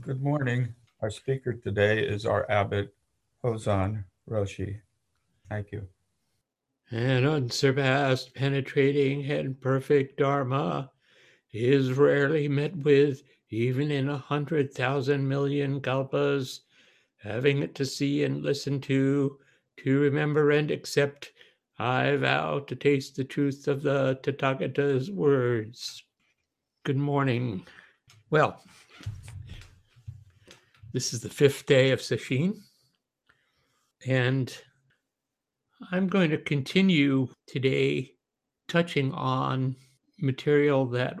Good morning. Our speaker today is our abbot, Hozan Roshi. Thank you. An unsurpassed, penetrating, and perfect Dharma is rarely met with, even in a hundred thousand million kalpas. Having it to see and listen to, to remember and accept, I vow to taste the truth of the Tathagata's words. Good morning. Well, this is the fifth day of Sesshin. and I'm going to continue today touching on material that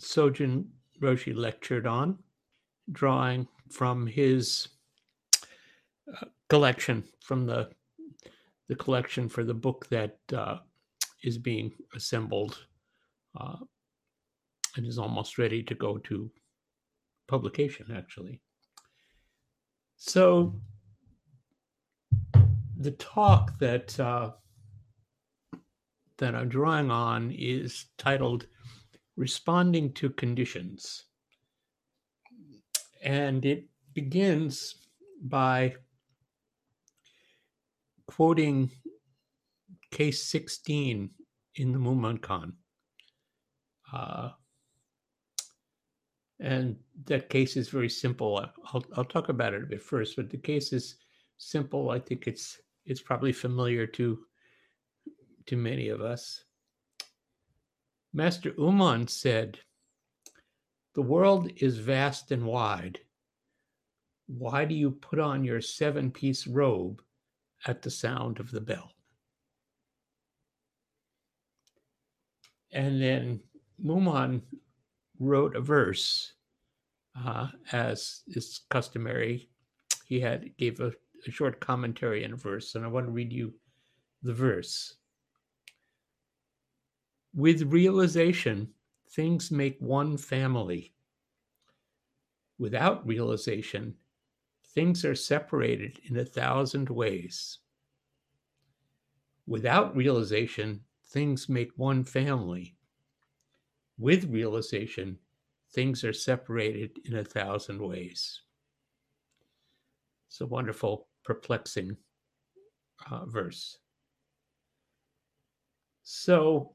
Sojun Roshi lectured on, drawing from his uh, collection, from the the collection for the book that uh, is being assembled uh, and is almost ready to go to publication, actually. So the talk that uh, that I'm drawing on is titled "Responding to Conditions," and it begins by quoting case 16 in the Mumonkan. Uh, and that case is very simple. I'll, I'll talk about it a bit first, but the case is simple. I think it's it's probably familiar to to many of us. Master Ummon said, "The world is vast and wide. Why do you put on your seven-piece robe at the sound of the bell?" And then Mumon wrote a verse, uh, as is customary. He had gave a, a short commentary and a verse, and I want to read you the verse. With realization, things make one family. Without realization, things are separated in a thousand ways. Without realization, things make one family with realization, things are separated in a thousand ways. It's a wonderful, perplexing uh, verse. So,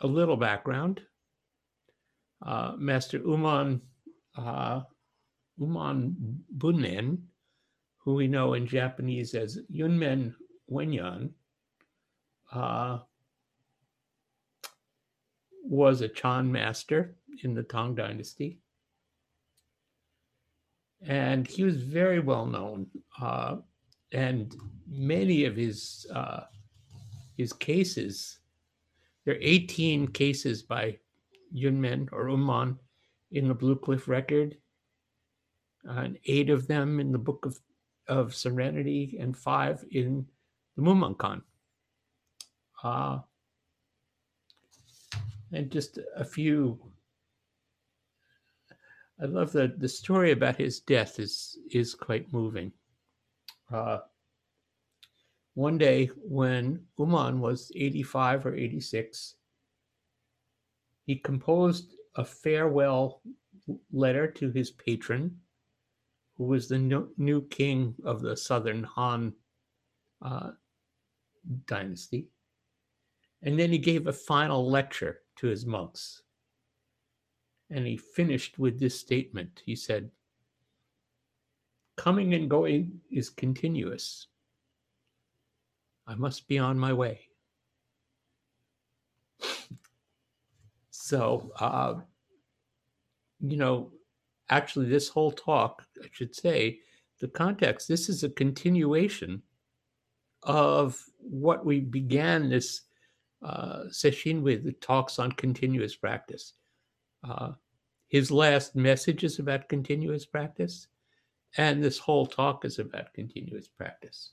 a little background. Uh, Master Ummon uh, Ummon Bunen, who we know in Japanese as Yunmen Wenyan, uh, was a Chan master in the Tang Dynasty. And he was very well known. Uh, and many of his uh, his cases, there are 18 cases by Yunmen or Ummon in the Blue Cliff record, and eight of them in the Book of, of Serenity, and five in the Mumonkan. And just a few. I love the the story about his death is is quite moving. Uh, one day when Ummon was 85 or 86, he composed a farewell letter to his patron, who was the new king of the southern Han uh, dynasty. And then he gave a final lecture to his monks. And he finished with this statement. He said, Coming and going is continuous. I must be on my way. So, uh, you know, actually, this whole talk, I should say, the context, this is a continuation of what we began this uh, Sesshin with talks on continuous practice. Uh, his last message is about continuous practice, and this whole talk is about continuous practice.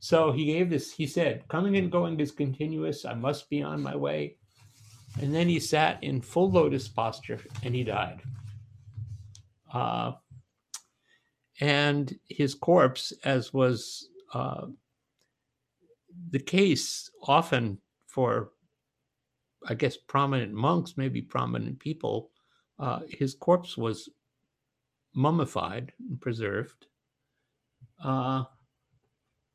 So he gave this, he said, coming and going is continuous. I must be on my way. And then he sat in full lotus posture and he died. Uh, and his corpse, as was uh, the case often for, I guess, prominent monks, maybe prominent people uh, his corpse was mummified and preserved. Uh,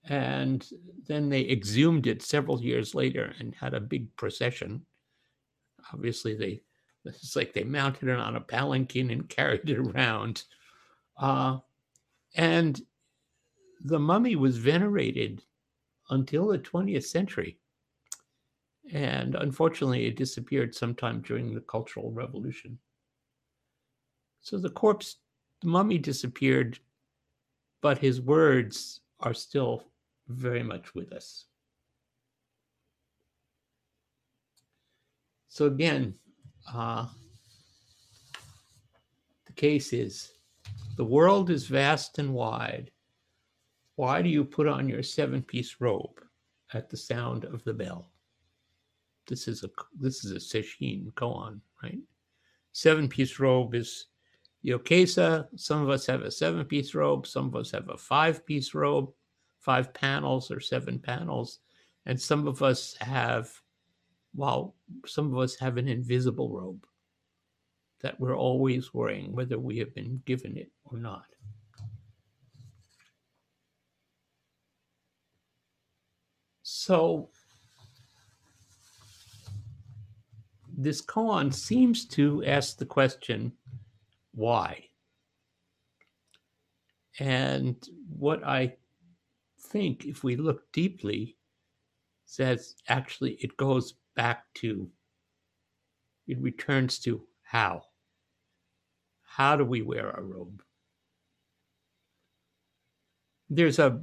and then they exhumed it several years later and had a big procession. Obviously, they it's like they mounted it on a palanquin and carried it around. Uh, and the mummy was venerated until the 20th century. And unfortunately, it disappeared sometime during the Cultural Revolution. So the corpse, the mummy disappeared, but his words are still very much with us. So again, uh, the case is the world is vast and wide. Why do you put on your seven piece robe at the sound of the bell? This is a this is a sesshin koan, right? Seven piece robe is Yokesa. Some of us have a seven piece robe, some of us have a five piece robe, five panels or seven panels, and some of us have while some of us have an invisible robe that we're always wearing, whether we have been given it or not. So, this koan seems to ask the question why? And what I think, if we look deeply, says actually it goes back to, it returns to how. How do we wear our robe? There's a,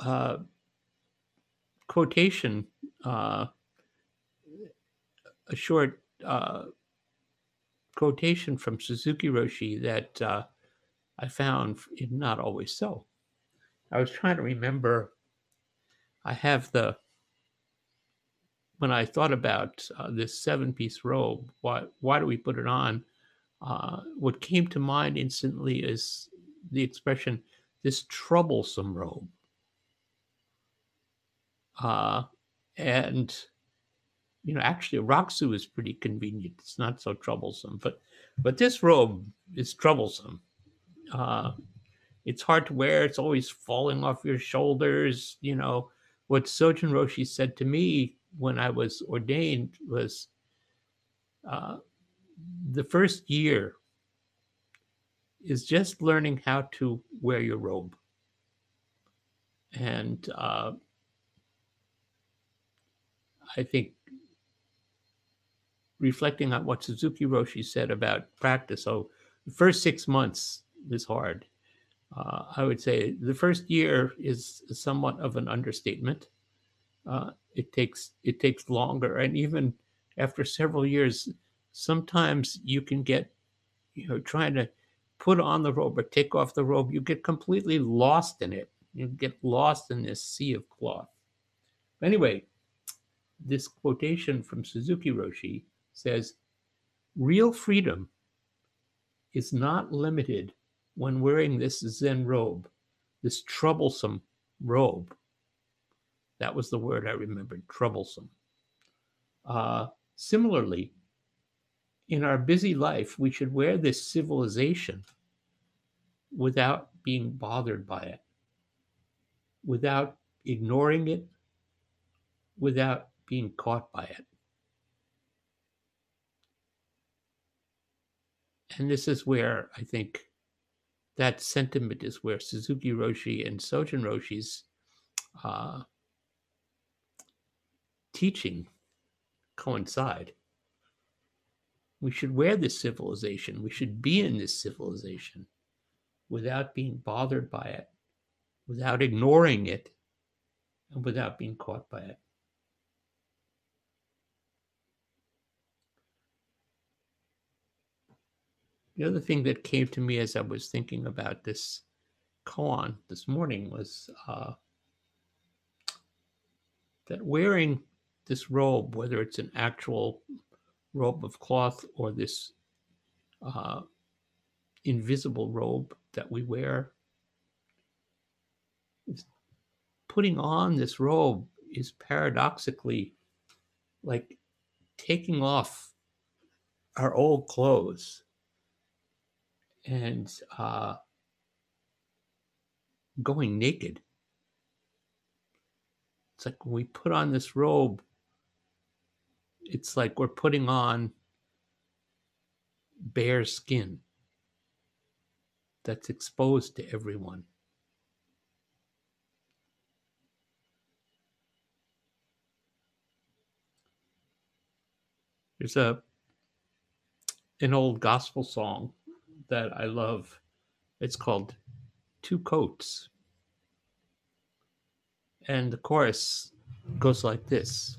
uh, quotation, uh, a short uh, quotation from Suzuki Roshi that uh, I found not always so. I was trying to remember. I have the when I thought about uh, this seven piece robe, why, why do we put it on? Uh, what came to mind instantly is the expression, this troublesome robe. Uh, and, you know, actually, a rakusu is pretty convenient. It's not so troublesome, but but this robe is troublesome. Uh, it's hard to wear. It's always falling off your shoulders. You know, what Sojun Roshi said to me when I was ordained was uh, the first year is just learning how to wear your robe. And uh, I think reflecting on what Suzuki Roshi said about practice, so the first six months is hard. Uh, I would say the first year is somewhat of an understatement. Uh, it takes it takes longer, and even after several years, sometimes you can get, you know, trying to put on the robe or take off the robe, you get completely lost in it. You get lost in this sea of cloth. Anyway, this quotation from Suzuki Roshi says, "Real freedom is not limited when wearing this Zen robe, this troublesome robe that was the word I remembered troublesome. Uh, similarly, in our busy life, we should wear this civilization without being bothered by it, without ignoring it, without being caught by it. And this is where I think that sentiment is where Suzuki Roshi and Sojun Roshi's uh, teaching coincide. We should wear this civilization. We should be in this civilization without being bothered by it, without ignoring it, and without being caught by it. The other thing that came to me as I was thinking about this koan this morning was uh, that wearing this robe, whether it's an actual robe of cloth or this uh, invisible robe that we wear, putting on this robe is paradoxically like taking off our old clothes and uh, going naked. It's like when we put on this robe, it's like we're putting on bare skin that's exposed to everyone. There's a an old gospel song that I love. It's called Two Coats. And the chorus goes like this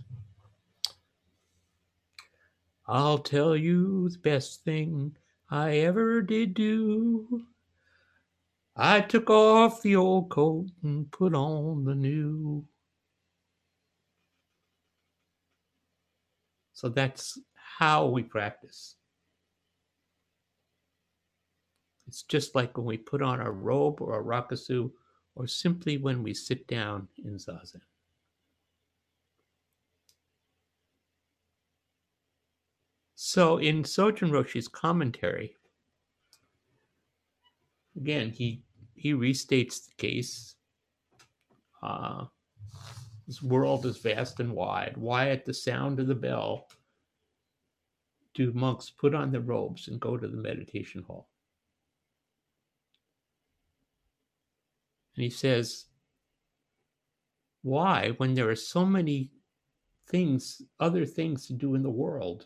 I'll tell you the best thing I ever did do. I took off the old coat and put on the new. So that's how we practice. It's just like when we put on a robe or a rakusu, or simply when we sit down in zazen. So in Sojun Roshi's commentary, again, he he restates the case. Uh, this world is vast and wide. Why, at the sound of the bell, do monks put on their robes and go to the meditation hall? And he says, Why, when there are so many things, other things to do in the world?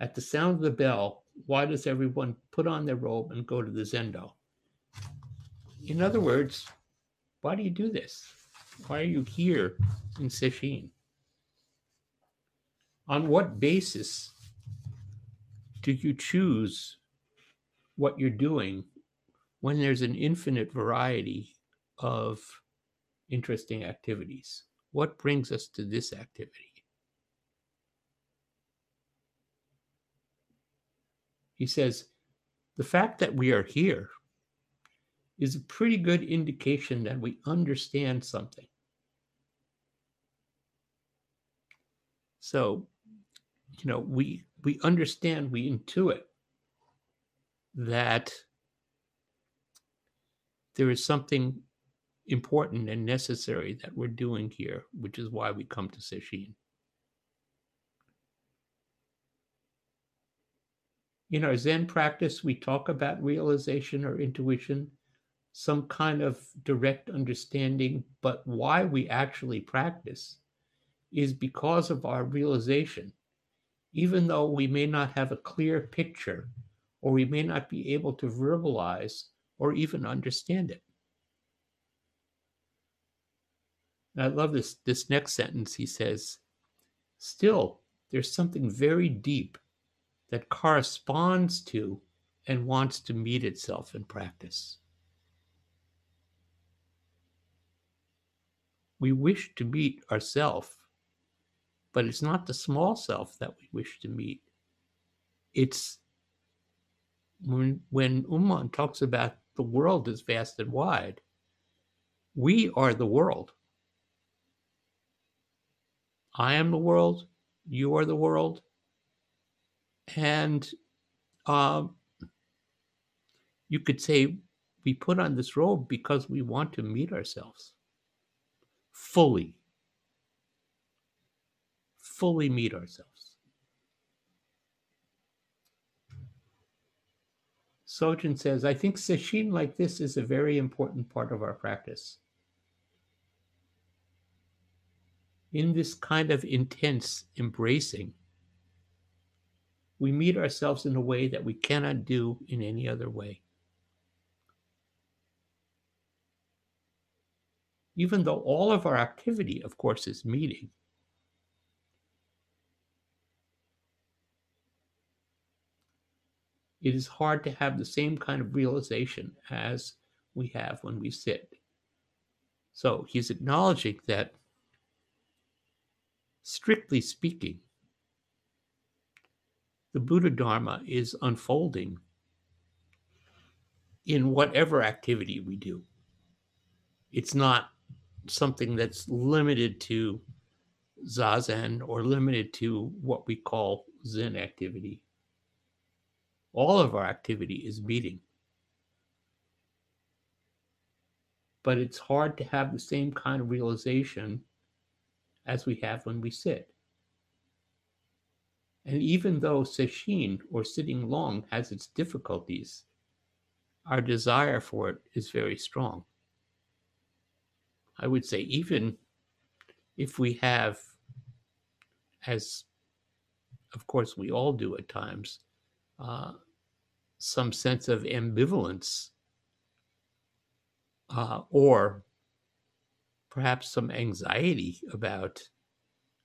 At the sound of the bell, why does everyone put on their robe and go to the zendo? In other words, why do you do this? Why are you here in Sesshin? On what basis do you choose what you're doing when there's an infinite variety of interesting activities? What brings us to this activity? He says, the fact that we are here is a pretty good indication that we understand something. So, you know, we we understand, we intuit that there is something important and necessary that we're doing here, which is why we come to Sesshin. In our Zen practice, we talk about realization or intuition, some kind of direct understanding, but why we actually practice is because of our realization. Even though we may not have a clear picture or we may not be able to verbalize or even understand it. And I love this, this next sentence. He says, Still, there's something very deep that corresponds to and wants to meet itself in practice. We wish to meet ourself, but it's not the small self that we wish to meet. It's when, when Ummon talks about the world is vast and wide, we are the world. I am the world, you are the world, and um, you could say we put on this robe because we want to meet ourselves fully, fully meet ourselves. Sojun says, I think sesshin like this is a very important part of our practice. In this kind of intense embracing, we meet ourselves in a way that we cannot do in any other way. Even though all of our activity, of course, is meeting, it is hard to have the same kind of realization as we have when we sit. So he's acknowledging that, strictly speaking, the Buddha Dharma is unfolding in whatever activity we do. It's not something that's limited to zazen or limited to what we call Zen activity. All of our activity is beating. But it's hard to have the same kind of realization as we have when we sit. And even though sesshin or sitting long has its difficulties, our desire for it is very strong. I would say, even if we have, as of course we all do at times, uh, some sense of ambivalence uh, or perhaps some anxiety about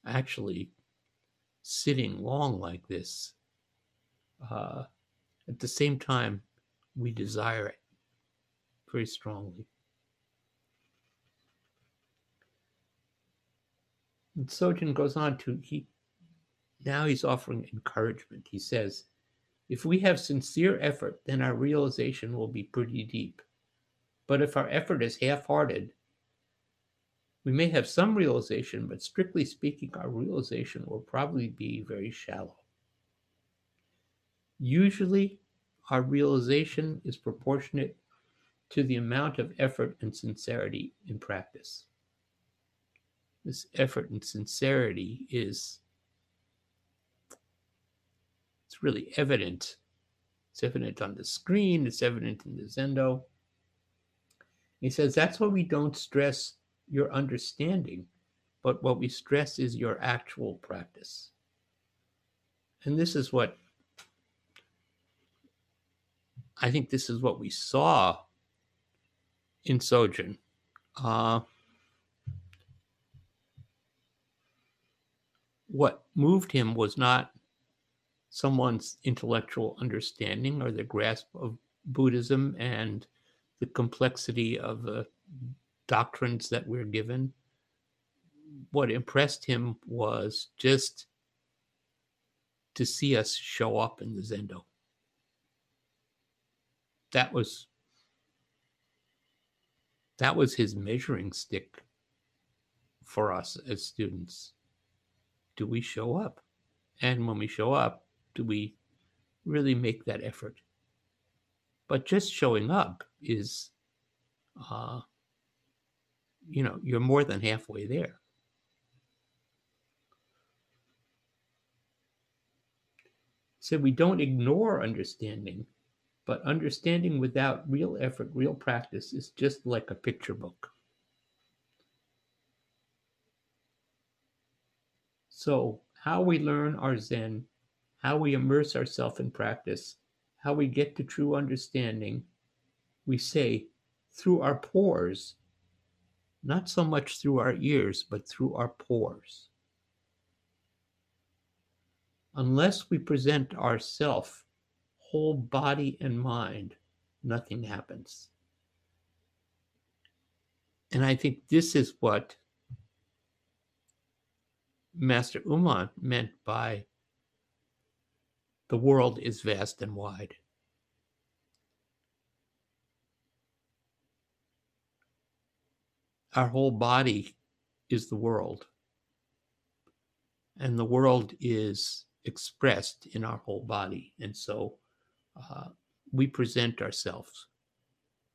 actually sitting long like this. Uh, at the same time, we desire it very strongly. And Sojun goes on to he now he's offering encouragement. He says, if we have sincere effort, then our realization will be pretty deep. But if our effort is half hearted, we may have some realization, but strictly speaking, our realization will probably be very shallow. Usually, our realization is proportionate to the amount of effort and sincerity in practice. This effort and sincerity is it's really evident. It's evident on the screen, it's evident in the Zendo. He says that's why we don't stress your understanding, but what we stress is your actual practice. And this is what I think this is what we saw in Sojun. Uh, what moved him was not someone's intellectual understanding or the grasp of Buddhism and the complexity of the doctrines that we're given. What impressed him was just to see us show up in the Zendo. That was that was his measuring stick for us as students. Do we show up? And when we show up, do we really make that effort? But just showing up is uh, you know, you're more than halfway there. So we don't ignore understanding, but understanding without real effort, real practice is just like a picture book. So, how we learn our Zen, how we immerse ourselves in practice, how we get to true understanding, we say through our pores not so much through our ears, but through our pores. Unless we present ourself, whole body and mind, nothing happens. And I think this is what Master Ummon meant by the world is vast and wide. our whole body is the world. And the world is expressed in our whole body. And so uh, we present ourselves.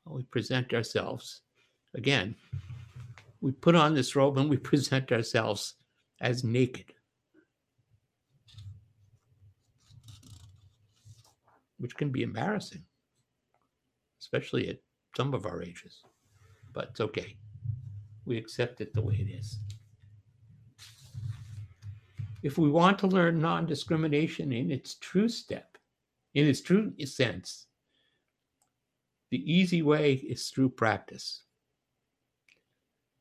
We present ourselves. Again, we put on this robe and we present ourselves as naked. Which can be embarrassing, especially at some of our ages. But it's okay we accept it the way it is. If we want to learn non discrimination in its true step, in its true sense, the easy way is through practice.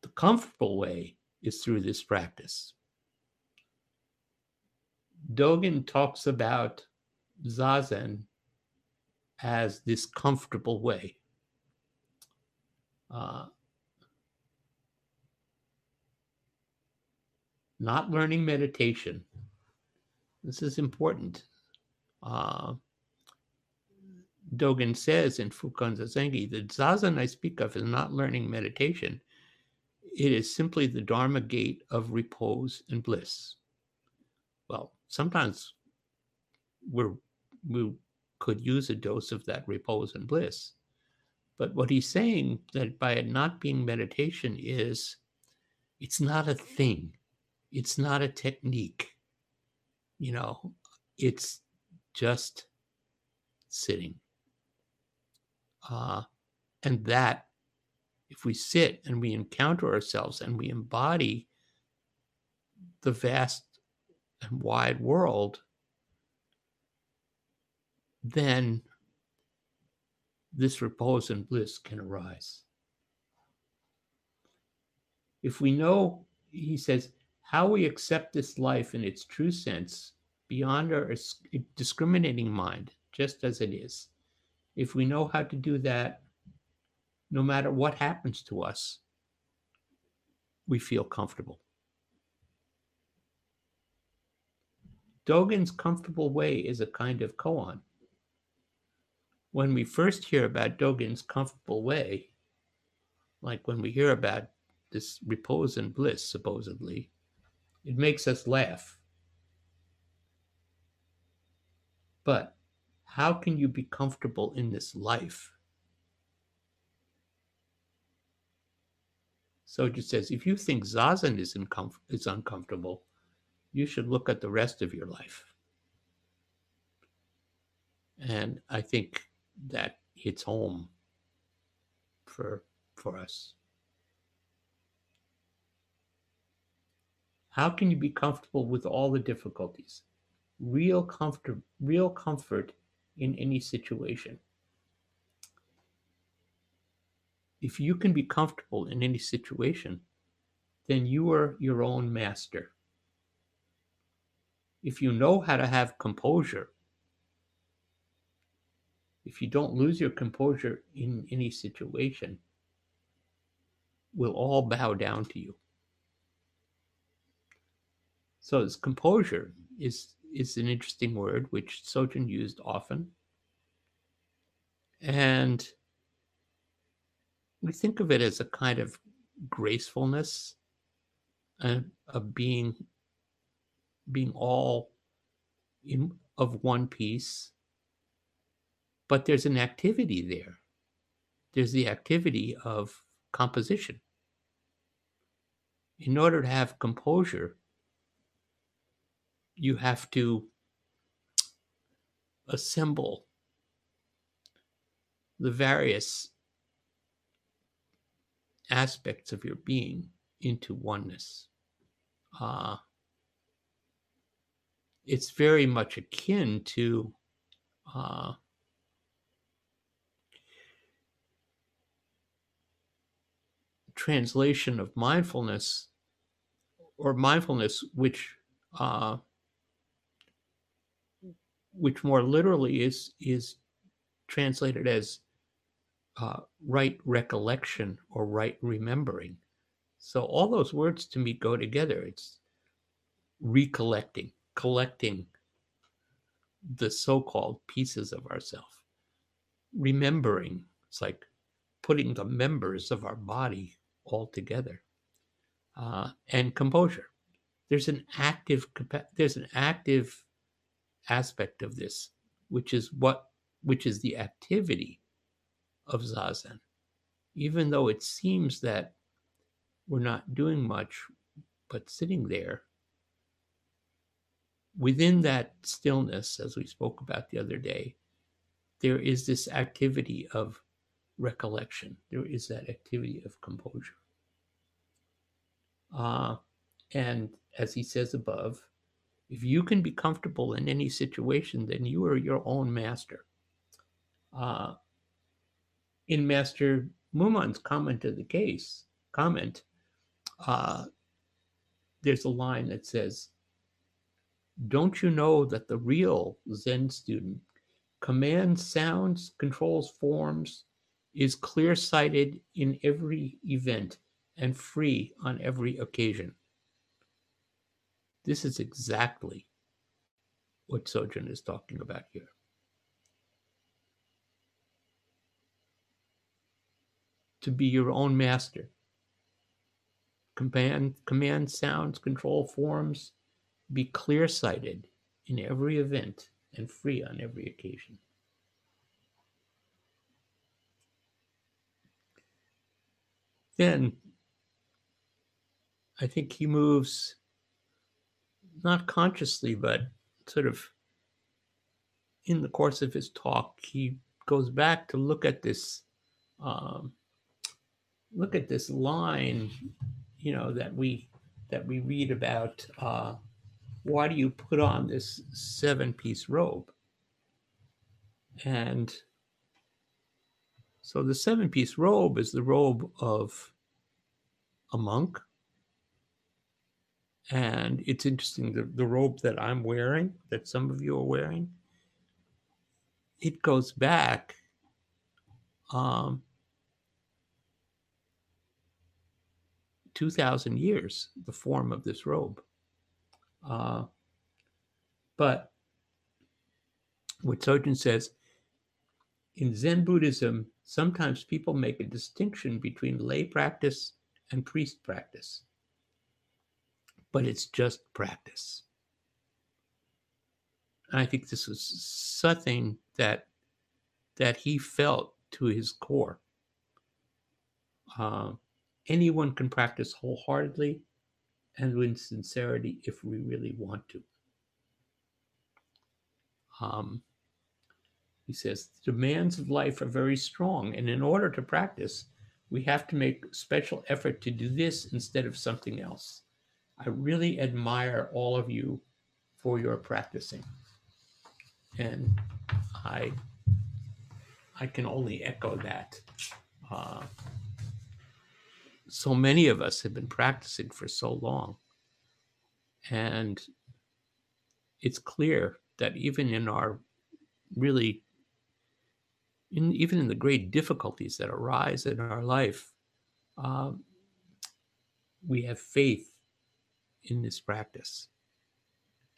The comfortable way is through this practice. Dogen talks about Zazen as this comfortable way. Uh, not learning meditation. This is important. Uh, Dogen says in Fukan Zazengi, the zazen I speak of is not learning meditation. It is simply the Dharma gate of repose and bliss. Well, sometimes we're we could use a dose of that repose and bliss. But what he's saying that by it not being meditation is it's not a thing. It's not a technique. You know, it's just sitting. Uh, and that, if we sit and we encounter ourselves and we embody the vast and wide world, then this repose and bliss can arise. If we know, he says, how we accept this life in its true sense, beyond our discriminating mind, just as it is, if we know how to do that, no matter what happens to us, we feel comfortable. Dogen's comfortable way is a kind of koan when we first hear about Dogen's comfortable way, like when we hear about this repose and bliss, supposedly, it makes us laugh. But how can you be comfortable in this life? Sojun says, if you think zazen is, is uncomfortable, you should look at the rest of your life. And I think that hits home for for us. How can you be comfortable with all the difficulties? Real comfort, real comfort in any situation. If you can be comfortable in any situation, then you are your own master. If you know how to have composure, if you don't lose your composure in any situation, we'll all bow down to you. So this composure is is an interesting word which Sojun used often. And we think of it as a kind of gracefulness and of being being all in of one piece but there's an activity there. There's the activity of composition. In order to have composure, you have to assemble the various aspects of your being into oneness. Uh, it's very much akin to uh, translation of mindfulness or mindfulness which uh, which more literally is is translated as uh, right recollection or right remembering. So all those words to me go together. It's recollecting collecting the so-called pieces of ourself. Remembering it's like putting the members of our body altogether. Uh, and composure. There's an active there's an active aspect of this, which is what which is the activity of zazen. Even though it seems that we're not doing much, but sitting there within that stillness, as we spoke about the other day, there is this activity of recollection. There is that activity of composure. Uh, and as he says above, if you can be comfortable in any situation, then you are your own master. Uh, in Master Mumon's comment to the case, comment, uh, there's a line that says, Don't you know that the real Zen student commands sounds, controls forms, is clear sighted in every event and free on every occasion. This is exactly what Sojun is talking about here. To be your own master. Command, command sounds, control forms, be clear sighted in every event and free on every occasion. Then I think he moves not consciously, but sort of in the course of his talk, he goes back to look at this um, look at this line, you know, that we that we read about. Uh, why do you put on this seven-piece robe? And so the seven-piece robe is the robe of a monk. And it's interesting, the, the robe that I'm wearing, that some of you are wearing, it goes back um, 2,000 years, the form of this robe. Uh, but what Sojun says, in Zen Buddhism, sometimes people make a distinction between lay practice and priest practice, but it's just practice. And I think this was something that that he felt to his core. Uh, anyone can practice wholeheartedly and with sincerity if we really want to. Um, he says, the demands of life are very strong, and in order to practice, we have to make special effort to do this instead of something else. I really admire all of you for your practicing. And I I can only echo that. Uh, so many of us have been practicing for so long. And it's clear that even in our really, in, even in the great difficulties that arise in our life, uh, we have faith in this practice.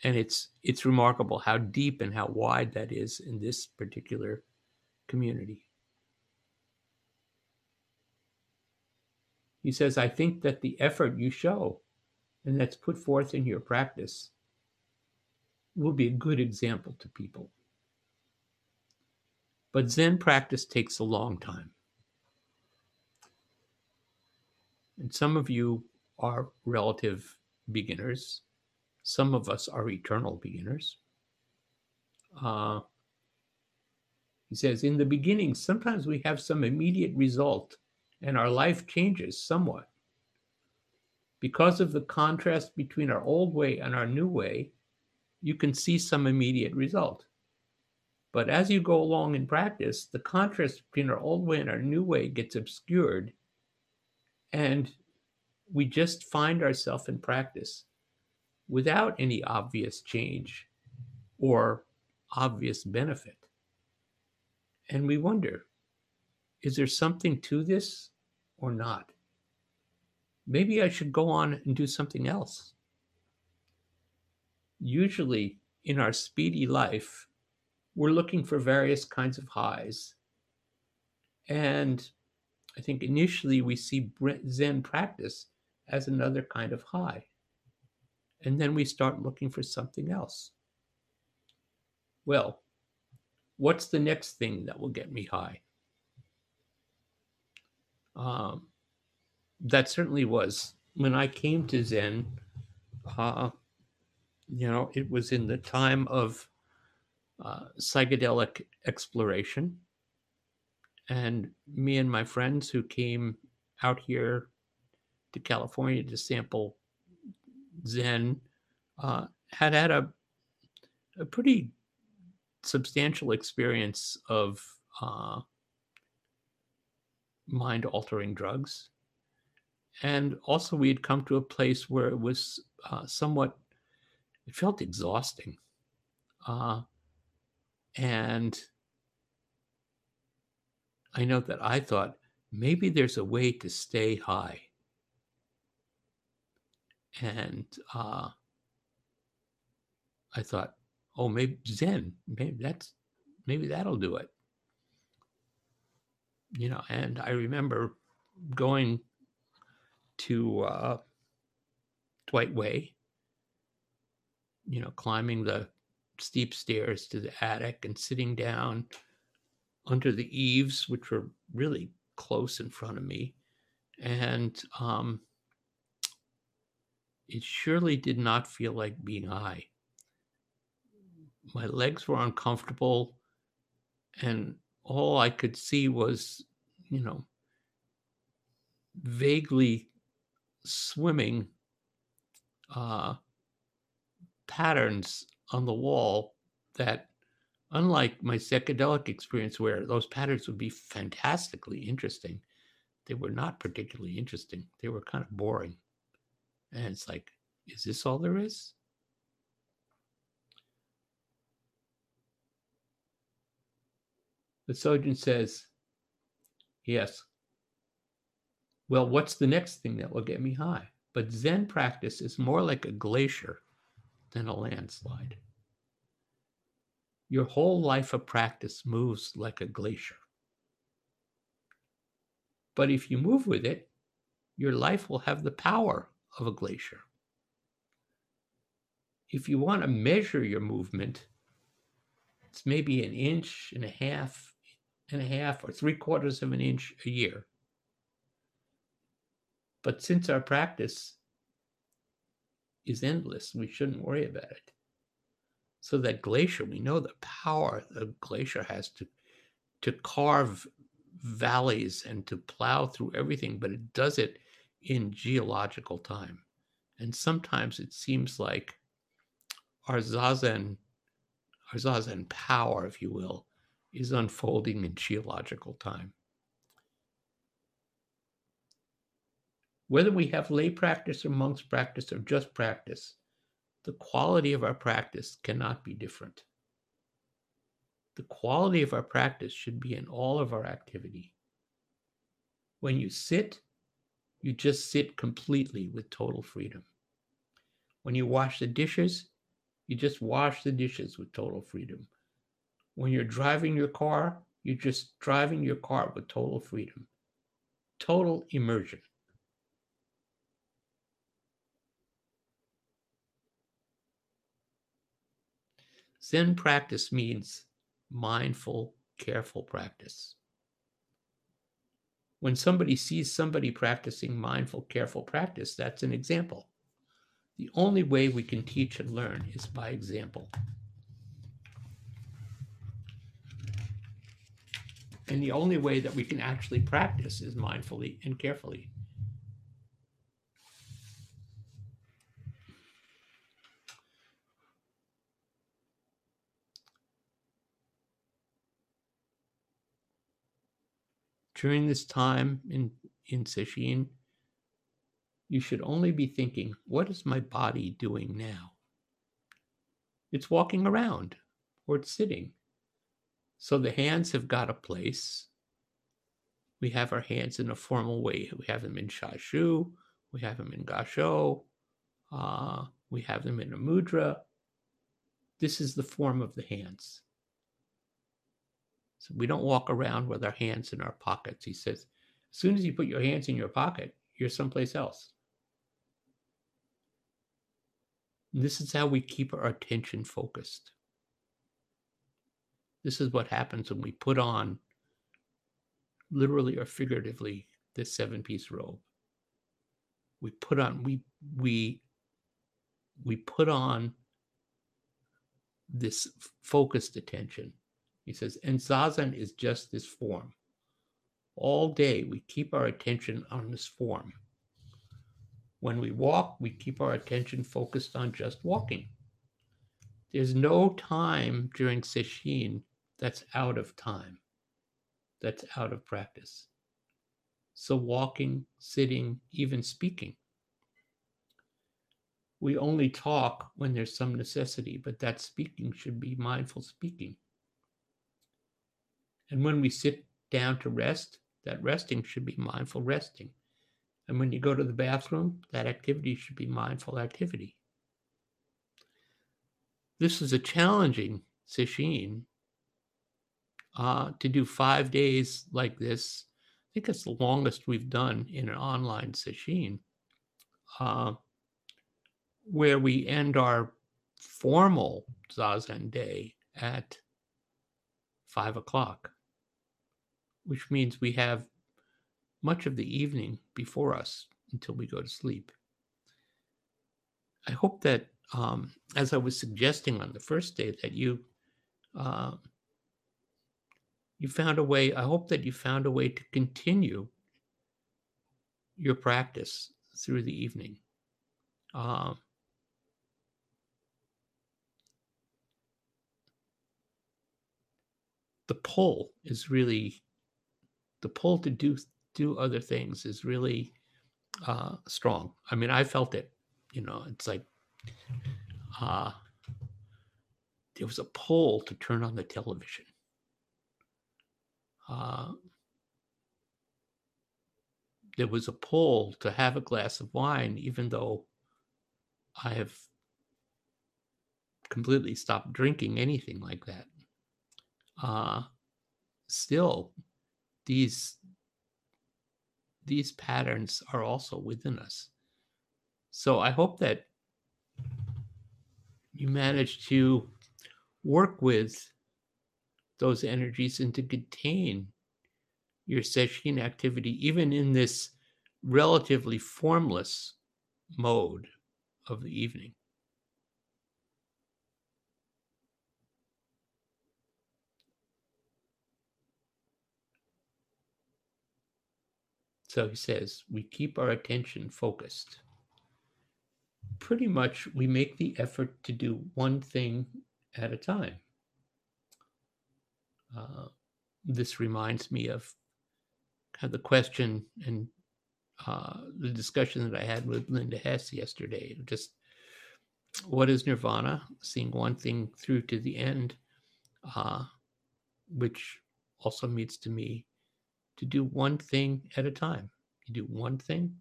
And it's it's remarkable how deep and how wide that is in this particular community. He says, I think that the effort you show and that's put forth in your practice will be a good example to people. But Zen practice takes a long time. And some of you are relative beginners. Some of us are eternal beginners. Uh, he says, in the beginning, sometimes we have some immediate result and our life changes somewhat. Because of the contrast between our old way and our new way, you can see some immediate result. But as you go along in practice, the contrast between our old way and our new way gets obscured, and we just find ourselves in practice without any obvious change or obvious benefit. And we wonder is there something to this or not? Maybe I should go on and do something else. Usually, in our speedy life, we're looking for various kinds of highs. And I think initially we see Zen practice as another kind of high. And then we start looking for something else. Well, what's the next thing that will get me high? Um, that certainly was when I came to Zen. Uh, you know, it was in the time of uh, psychedelic exploration. And me and my friends who came out here to California to sample Zen uh, had had a, a pretty substantial experience of uh, mind altering drugs. And also, we had come to a place where it was uh, somewhat, it felt exhausting. Uh, and I know that I thought maybe there's a way to stay high. And uh, I thought, oh, maybe Zen, maybe that's maybe that'll do it you know, and I remember going to uh, Dwight Way, you know, climbing the steep stairs to the attic and sitting down under the eaves, which were really close in front of me. And um, it surely did not feel like being high. My legs were uncomfortable, and all I could see was, you know, vaguely swimming uh, patterns on the wall that, unlike my psychedelic experience, where those patterns would be fantastically interesting, they were not particularly interesting. They were kind of boring. And it's like, is this all there is? The Sojun says, yes. Well, what's the next thing that will get me high? But Zen practice is more like a glacier than a landslide. Your whole life of practice moves like a glacier. But if you move with it, your life will have the power of a glacier. If you want to measure your movement, it's maybe an inch and a half and a half or three quarters of an inch a year. But since our practice is endless, we shouldn't worry about it. So that glacier, we know the power the glacier has to to carve valleys and to plow through everything, but it does it in geological time. And sometimes it seems like our zazen, our zazen power, if you will, is unfolding in geological time. Whether we have lay practice or monk's practice or just practice, the quality of our practice cannot be different. The quality of our practice should be in all of our activity. When you sit, you just sit completely with total freedom. When you wash the dishes, you just wash the dishes with total freedom. When you're driving your car, you're just driving your car with total freedom, total immersion. Zen practice means mindful, careful practice. When somebody sees somebody practicing mindful, careful practice, that's an example. The only way we can teach and learn is by example. And the only way that we can actually practice is mindfully and carefully. During this time in, in Sesshin, you should only be thinking, what is my body doing now? It's walking around or it's sitting. So the hands have got a place. We have our hands in a formal way. We have them in Shashu, we have them in Gasho, uh, we have them in a mudra. This is the form of the hands. So we don't walk around with our hands in our pockets. He says, as soon as you put your hands in your pocket, you're someplace else. And this is how we keep our attention focused. This is what happens when we put on, literally or figuratively, this seven piece robe. We put on, we, we, we put on this focused attention he says, and zazen is just this form. All day we keep our attention on this form. When we walk, we keep our attention focused on just walking. There's no time during Sesshin that's out of time, that's out of practice. So, walking, sitting, even speaking. We only talk when there's some necessity, but that speaking should be mindful speaking. And when we sit down to rest, that resting should be mindful resting. And when you go to the bathroom, that activity should be mindful activity. This is a challenging sesshin uh, to do five days like this. I think it's the longest we've done in an online sesshin, uh, where we end our formal zazen day at five o'clock, which means we have much of the evening before us until we go to sleep. I hope that, um, as I was suggesting on the first day, that you uh, you found a way. I hope that you found a way to continue your practice through the evening. Um, the pull is really the pull to do do other things is really uh, strong. I mean, I felt it. You know, it's like uh, there was a pull to turn on the television. Uh, there was a pull to have a glass of wine, even though I have completely stopped drinking anything like that. Uh, still, these these patterns are also within us. So I hope that you manage to work with those energies and to contain your sesshin activity, even in this relatively formless mode of the evening. So he says, we keep our attention focused. Pretty much, we make the effort to do one thing at a time. Uh, this reminds me of the question and uh, the discussion that I had with Linda Hess yesterday. Just what is nirvana? Seeing one thing through to the end, uh, which also means to me to do one thing at a time. You do one thing,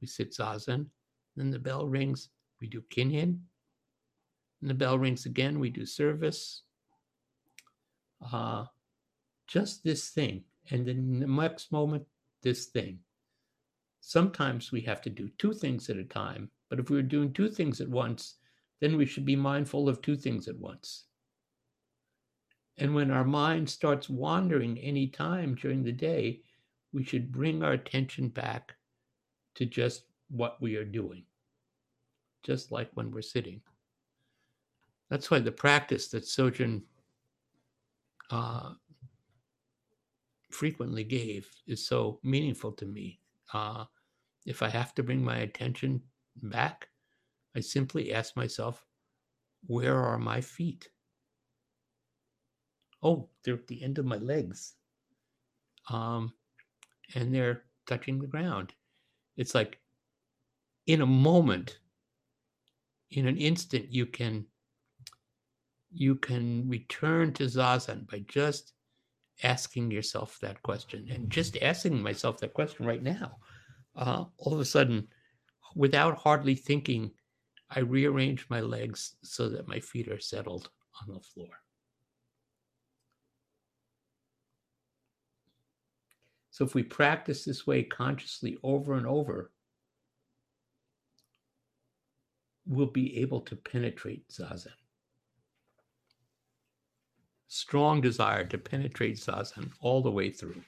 we sit zazen, then the bell rings, we do kinhin, and the bell rings again, we do service. Uh, just this thing, and then the next moment, this thing. Sometimes we have to do two things at a time, but if we're doing two things at once, then we should be mindful of two things at once. And when our mind starts wandering any time during the day, we should bring our attention back to just what we are doing, just like when we're sitting. That's why the practice that Sojun uh, frequently gave is so meaningful to me. Uh, if I have to bring my attention back, I simply ask myself, where are my feet? Oh, they're at the end of my legs. Um, and they're touching the ground. It's like in a moment, in an instant, you can you can return to zazen by just asking yourself that question and just asking myself that question right now. Uh, all of a sudden, without hardly thinking, I rearrange my legs so that my feet are settled on the floor. So if we practice this way consciously over and over, we'll be able to penetrate zazen. Strong desire to penetrate zazen all the way through.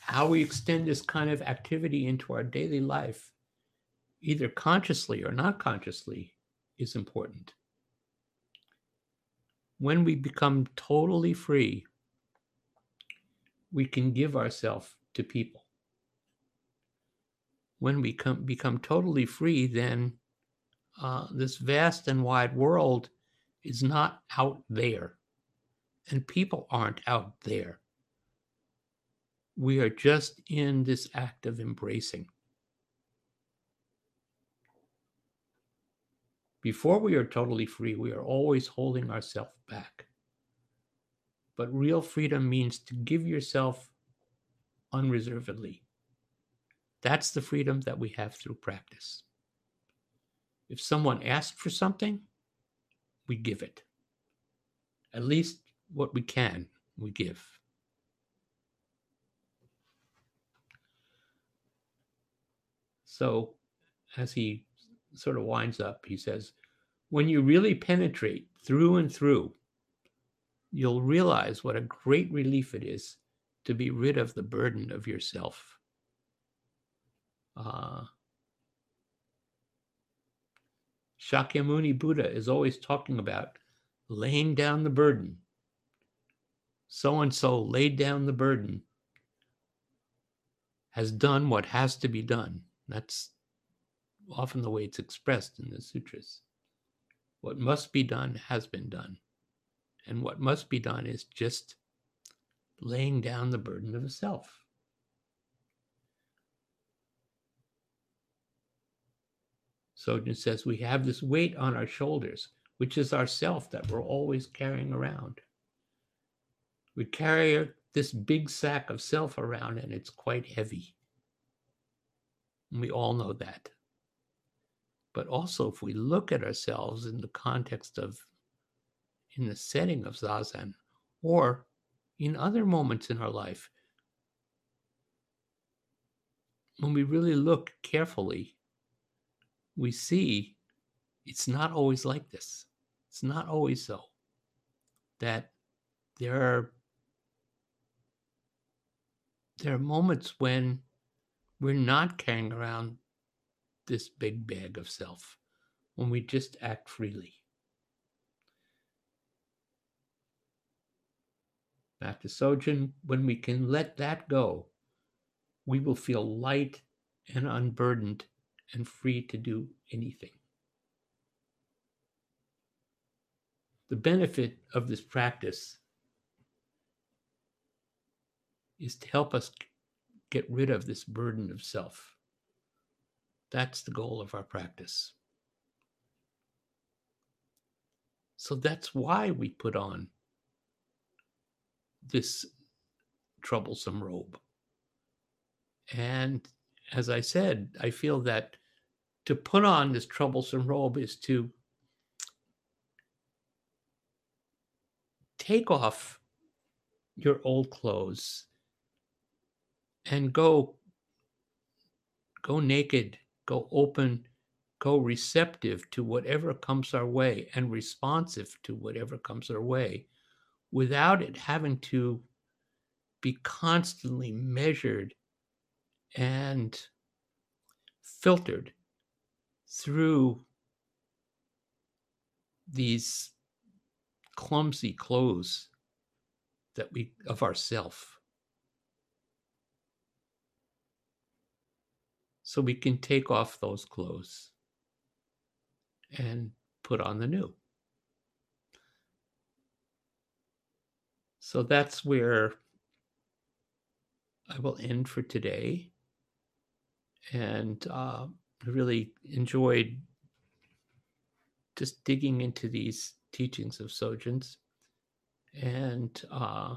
How we extend this kind of activity into our daily life, either consciously or not consciously, is important. When we become totally free we can give ourselves to people. When we come, become totally free, then uh, this vast and wide world is not out there, and people aren't out there. We are just in this act of embracing. Before we are totally free, we are always holding ourselves back. But real freedom means to give yourself unreservedly. That's the freedom that we have through practice. If someone asks for something, we give it. At least what we can, we give. So, as he sort of winds up. He says, when you really penetrate through and through, you'll realize what a great relief it is to be rid of the burden of yourself. Uh, Shakyamuni Buddha is always talking about laying down the burden. So and so laid down the burden, has done what has to be done. That's often the way it's expressed in the sutras. What must be done has been done. And what must be done is just laying down the burden of the self. Sojun says we have this weight on our shoulders, which is our self that we're always carrying around. We carry this big sack of self around and it's quite heavy. And we all know that. But also, if we look at ourselves in the context of, in the setting of Zazen, or in other moments in our life, when we really look carefully, we see it's not always like this. It's not always so. That there are there are moments when we're not carrying around this big bag of self when we just act freely. To Sojun, when we can let that go, we will feel light and unburdened and free to do anything. The benefit of this practice is to help us get rid of this burden of self. That's the goal of our practice. So that's why we put on this troublesome robe. And as I said, I feel that to put on this troublesome robe is to take off your old clothes and go go naked go open, go receptive to whatever comes our way and responsive to whatever comes our way without it having to be constantly measured and filtered through these clumsy clothes that we of ourself so we can take off those clothes and put on the new. So that's where I will end for today. And uh, I really enjoyed just digging into these teachings of Sojun's and uh,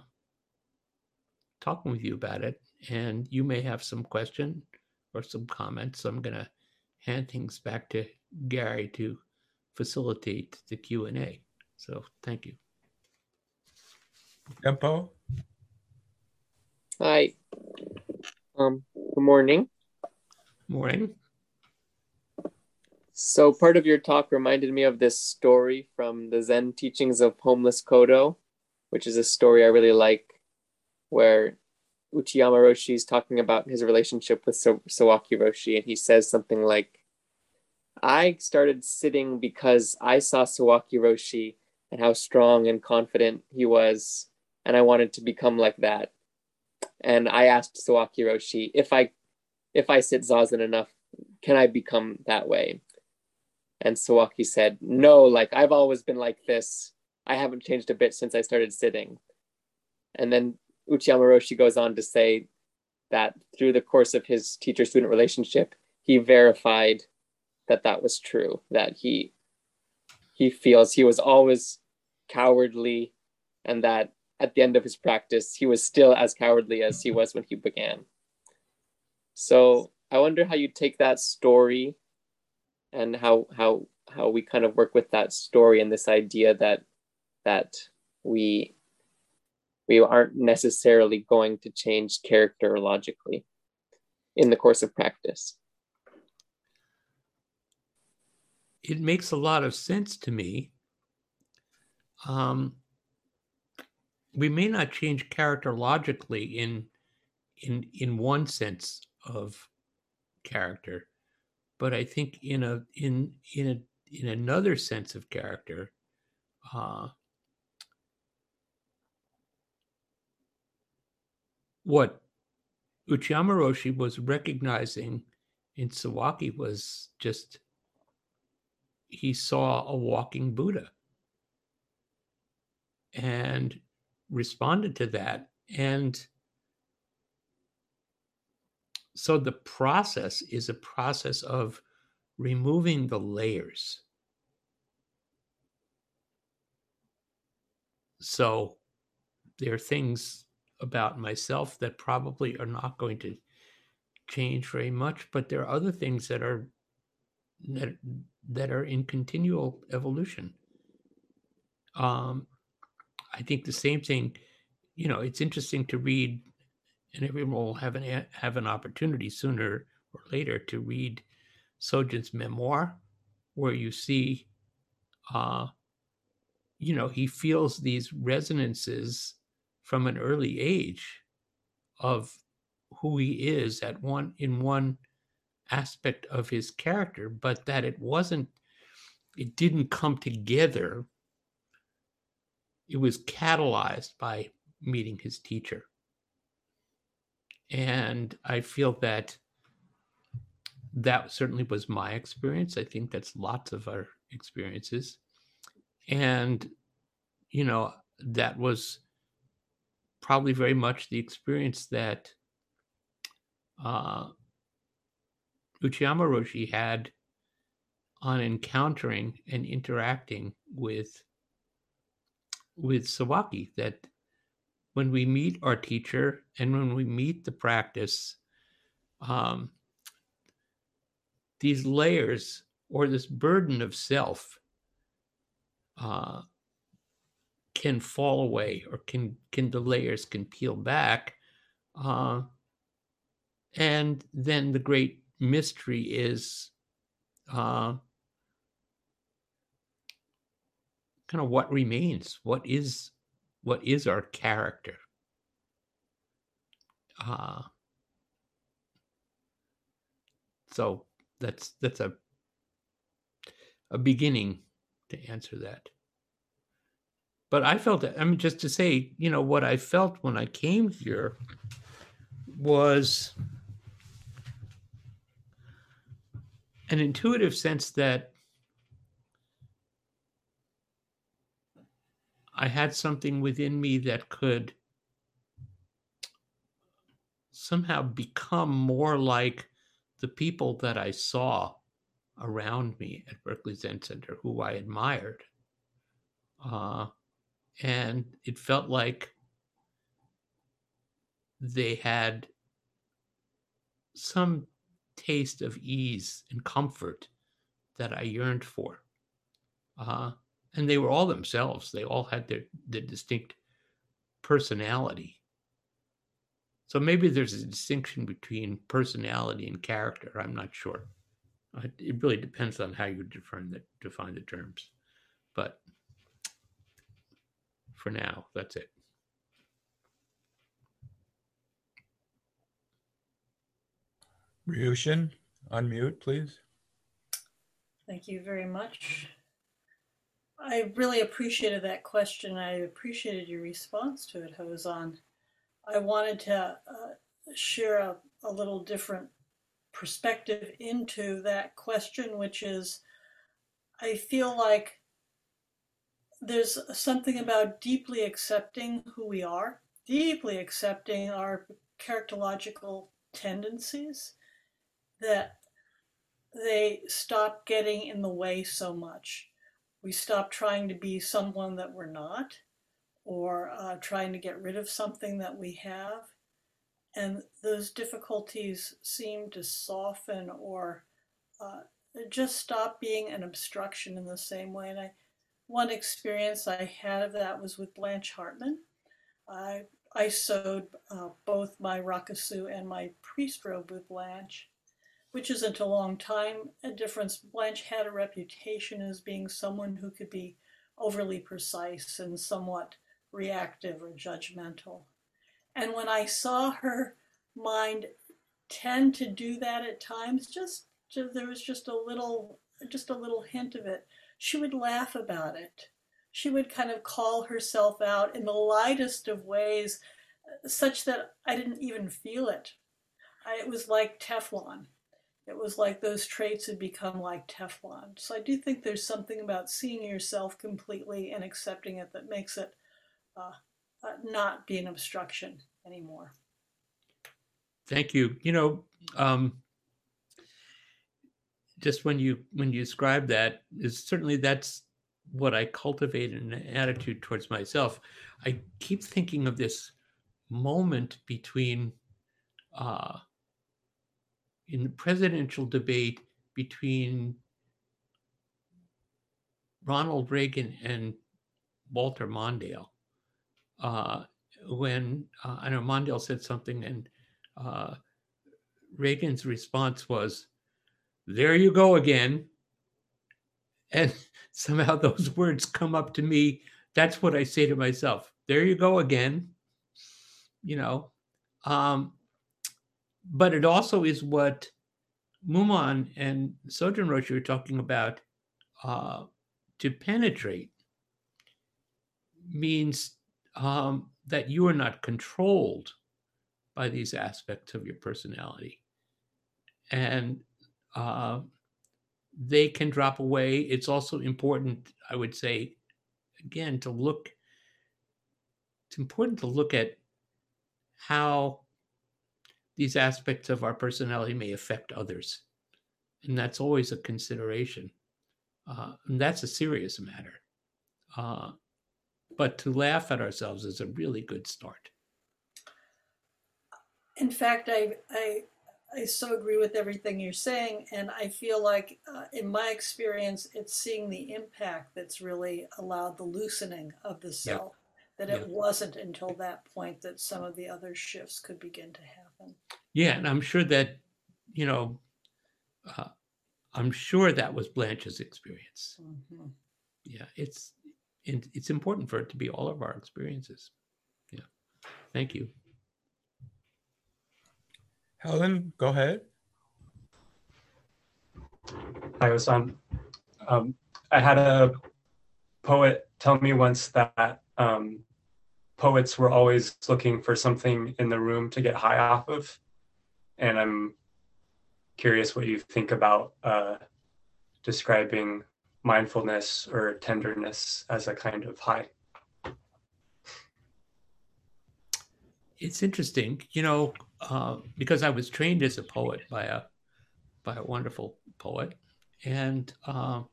talking with you about it. And you may have some question or some comments. So I'm going to hand things back to Gary to facilitate the Q&A. So thank you. Tempo. Hi. Um, good morning. Morning. So part of your talk reminded me of this story from the Zen teachings of Homeless Kodo, which is a story I really like, where Uchiyama Roshi is talking about his relationship with so- Sawaki Roshi, and he says something like, I started sitting because I saw Sawaki Roshi and how strong and confident he was, and I wanted to become like that. And I asked Sawaki Roshi, if I if I sit zazen enough, can I become that way? And Sawaki said, No, like I've always been like this. I haven't changed a bit since I started sitting. And then Uchiyama Roshi goes on to say that through the course of his teacher student relationship, he verified that that was true, that he he feels he was always cowardly and that at the end of his practice he was still as cowardly as he was when he began. So I wonder how you take that story and how how how we kind of work with that story and this idea that that we we aren't necessarily going to change character logically in the course of practice. it makes a lot of sense to me. Um, we may not change character logically in in in one sense of character, but I think in a in in a in another sense of character, uh, what Uchiyama Roshi was recognizing in Sawaki was just he saw a walking Buddha. And responded to that. And so the process is a process of removing the layers. So there are things about myself that probably are not going to change very much, but there are other things that are that, that are in continual evolution. Um, I think the same thing. You know, it's interesting to read, and everyone will have an have an opportunity sooner or later to read Sojun's memoir, where you see, uh, you know, he feels these resonances from an early age of who he is at one in one aspect of his character, but that it wasn't, it didn't come together. It was catalyzed by meeting his teacher. And I feel that that certainly was my experience. I think that's lots of our experiences. And, you know, that was probably very much the experience that uh, Uchiyama Roshi had on encountering and interacting with with Sawaki that when we meet our teacher and when we meet the practice, um, these layers or this burden of self uh, can fall away or can can the layers can peel back uh, and then the great mystery is uh, kind of what remains? What is what is our character? Uh, so that's that's a a beginning to answer that. But i felt i mean just to say you know what i felt when i came here was an intuitive sense that I had something within me that could somehow become more like the people that I saw around me at Berkeley Zen Center, who I admired. Uh, and it felt like they had some taste of ease and comfort that I yearned for. Uh, and they were all themselves. They all had their, their distinct personality. So maybe there's a distinction between personality and character. I'm not sure. Uh, it really depends on how you define the define the terms. But for now, that's it. Ryushin, unmute, please. Thank you very much. I really appreciated that question. I appreciated your response to it, Hozan. I wanted to uh, share a, a little different perspective into that question, which is I feel like there's something about deeply accepting who we are, deeply accepting our characterological tendencies that they stop getting in the way so much. We stop trying to be someone that we're not or uh, trying to get rid of something that we have. And those difficulties seem to soften or uh, just stop being an obstruction in the same way. And I, one experience I had of that was with Blanche Hartman. I, I sewed uh, both my rakusu and my priest robe with Blanche which isn't a long time a difference. Blanche had a reputation as being someone who could be overly precise and somewhat reactive or judgmental. And when I saw her mind tend to do that at times, just, just there was just a little just a little hint of it, she would laugh about it. She would kind of call herself out in the lightest of ways, uh, such that I didn't even feel it. I, it was like Teflon. It was like those traits had become like Teflon. So I do think there's something about seeing yourself completely and accepting it that makes it uh, uh, not be an obstruction anymore. Thank you. You know, um, just when you when you describe that is certainly that's what I cultivate an attitude towards myself. I keep thinking of this moment between uh, in the presidential debate between Ronald Reagan and Walter Mondale, uh, when uh, I know Mondale said something and uh, Reagan's response was, there you go again. And somehow those words come up to me. That's what I say to myself. There you go again. You know, um, but it also is what Mumon and Sojun Roshi are talking about. Uh, to penetrate means um, that you are not controlled by these aspects of your personality. And uh, they can drop away. It's also important, I would say, again, to look. It's important to look at how these aspects of our personality may affect others, and that's always a consideration. Uh, and that's a serious matter. Uh, but to laugh at ourselves is a really good start. In fact, I, I I so agree with everything you're saying, and I feel like, uh, in my experience, it's seeing the impact that's really allowed the loosening of the self. That it Yeah. wasn't until that point that some of the other shifts could begin to happen. Yeah, and I'm sure that, you know, uh, I'm sure that was Blanche's experience. Mhm. Yeah, it's and it's important for it to be all of our experiences. Yeah, thank you. Helen, go ahead. Hi, Hozan. Um, I had a poet tell me once that um, poets were always looking for something in the room to get high off of. And I'm curious what you think about uh, describing mindfulness or tenderness as a kind of high. It's interesting, you know, uh, because I was trained as a poet by a by a wonderful poet, and uh,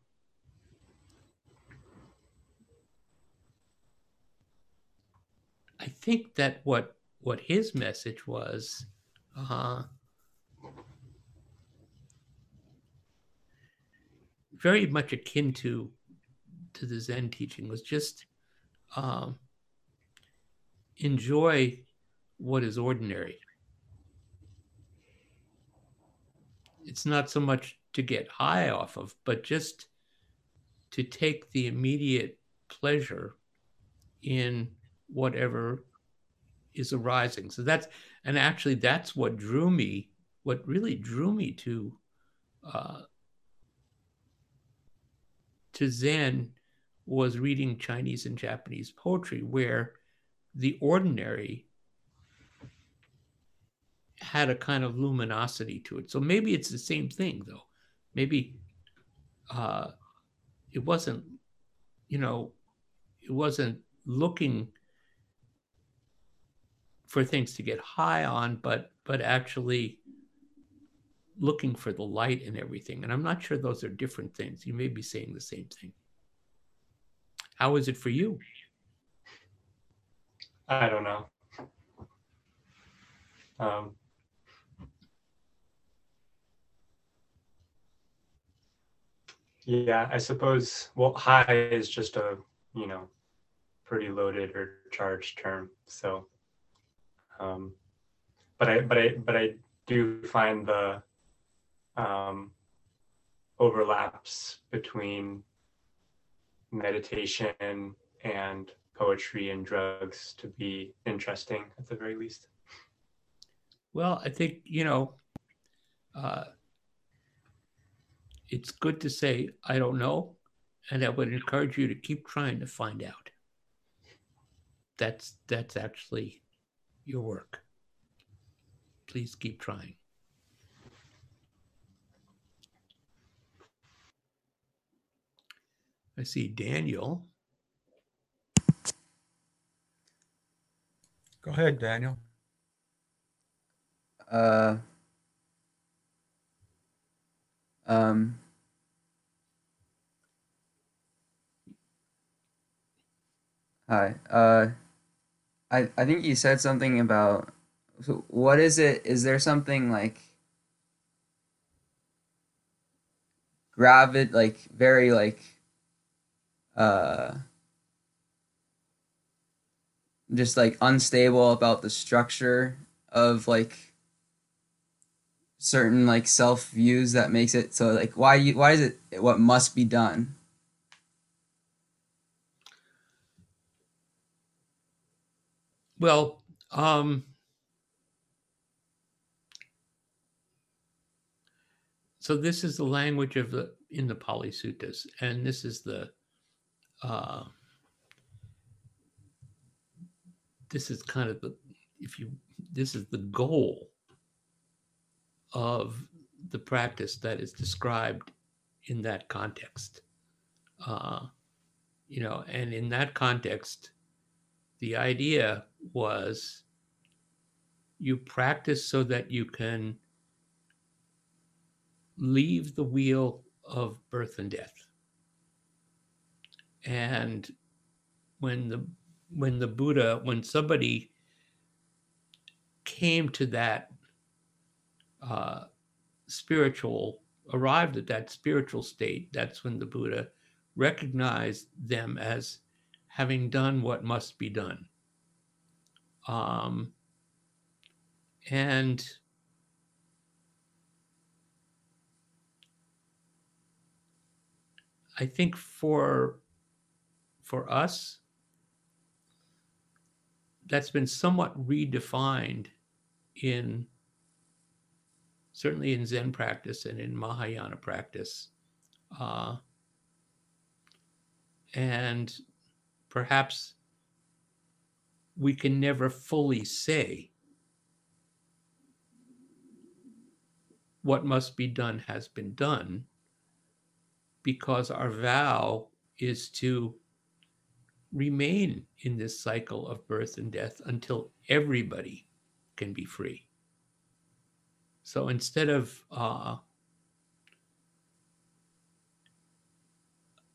I think that what what his message was uh, very much akin to to the Zen teaching was just um, enjoy what is ordinary. It's not so much to get high off of, but just to take the immediate pleasure in whatever is arising. So that's, and actually, that's what drew me, what really drew me to. Uh, to Zen was reading Chinese and Japanese poetry, where the ordinary had a kind of luminosity to it. So maybe it's the same thing, though. Maybe uh, it wasn't, you know, it wasn't looking for things to get high on, but but actually looking for the light in everything. And I'm not sure those are different things. You may be saying the same thing. How is it for you? I don't know. Um, yeah, I suppose. Well, high is just a you know pretty loaded or charged term. So, um, but I but I but I do find the um, overlaps between meditation and poetry and drugs to be interesting at the very least. Well, I think, you know, uh, it's good to say, I don't know. And I would encourage you to keep trying to find out. That's that's actually your work. Please keep trying. I see Daniel. Go ahead, Daniel. Uh, um, hi. Uh, I I think you said something about so what is it? Is there something like gravid like very like uh just like unstable about the structure of like certain like self views that makes it so like why you why is it what must be done Well, um, so this is the language of the in the Pali Suttas, and this is the uh, this is kind of the if you this is the goal of the practice that is described in that context. Uh, you know, and in that context, the idea was you practice so that you can leave the wheel of birth and death. And when the when the Buddha, when somebody came to that uh, spiritual, arrived at that spiritual state, that's when the Buddha recognized them as having done what must be done. Um, and I think for for us, that's been somewhat redefined in certainly in Zen practice and in Mahayana practice. Uh, and perhaps we can never fully say what must be done has been done because our vow is to remain in this cycle of birth and death until everybody can be free. So instead of uh,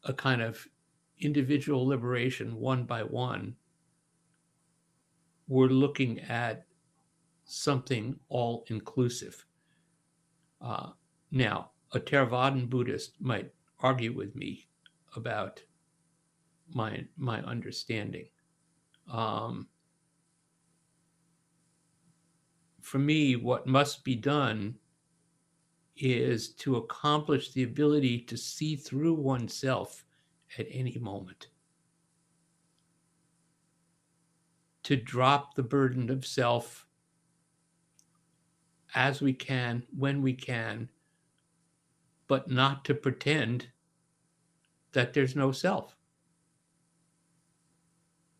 a kind of individual liberation one by one, we're looking at something all inclusive. Uh, now, a Theravadan Buddhist might argue with me about my my understanding. Um, for me, what must be done is to accomplish the ability to see through oneself at any moment. To drop the burden of self as we can, when we can, but not to pretend that there's no self.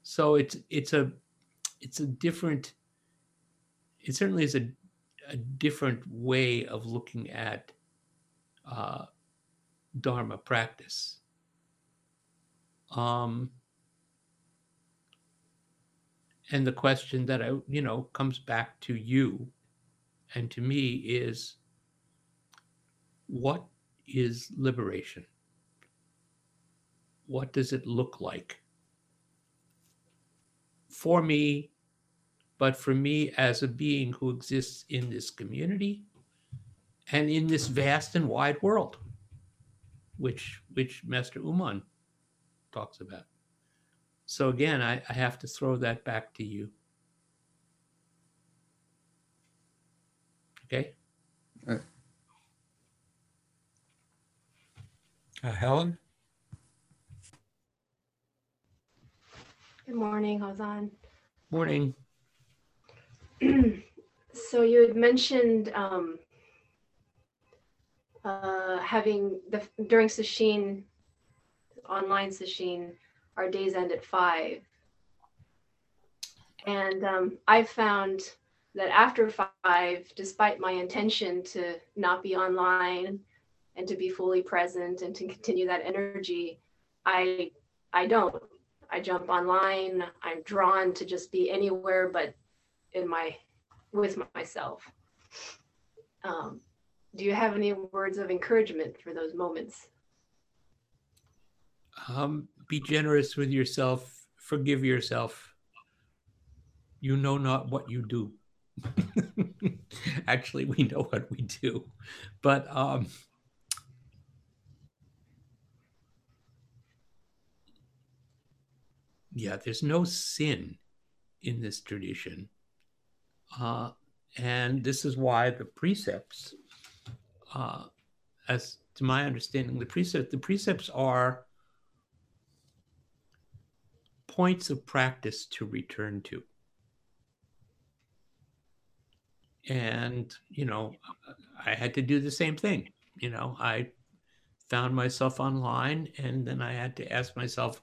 So it's it's a it's a different it certainly is a, a different way of looking at uh, Dharma practice. Um, and the question that I, you know, comes back to you and to me is what is liberation? What does it look like? For me, but for me as a being who exists in this community and in this vast and wide world, which which Master Ummon talks about. So again, I, I have to throw that back to you. Okay. Uh, Helen? Good morning, Hozan. Morning. so you had mentioned um, uh, having the during sesshin, online session, our days end at five, and um, I found that after five, despite my intention to not be online and to be fully present and to continue that energy, I I don't. I jump online. I'm drawn to just be anywhere but in my with myself. Um, do you have any words of encouragement for those moments? Um, be generous with yourself. Forgive yourself. You know not what you do. Actually, we know what we do, but um, yeah, there's no sin in this tradition. Uh, and this is why the precepts, uh, as to my understanding, the precepts, the precepts are points of practice to return to. And, you know, I had to do the same thing. You know, I found myself online and then I had to ask myself,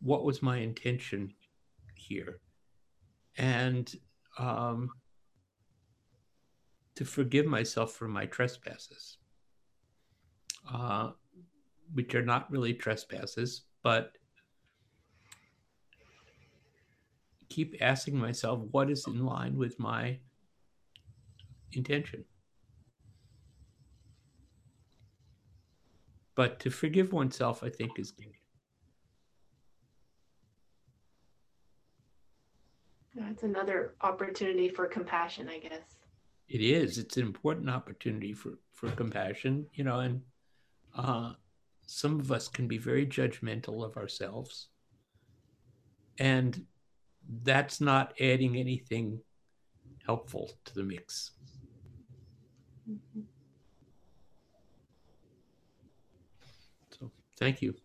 what was my intention here? And um, to forgive myself for my trespasses, uh, which are not really trespasses, but keep asking myself what is in line with my intention. But to forgive oneself, I think, is good. That's another opportunity for compassion, I guess. It is. It's an important opportunity for for compassion, you know, and uh, some of us can be very judgmental of ourselves, and that's not adding anything helpful to the mix. Mhm. So, thank you.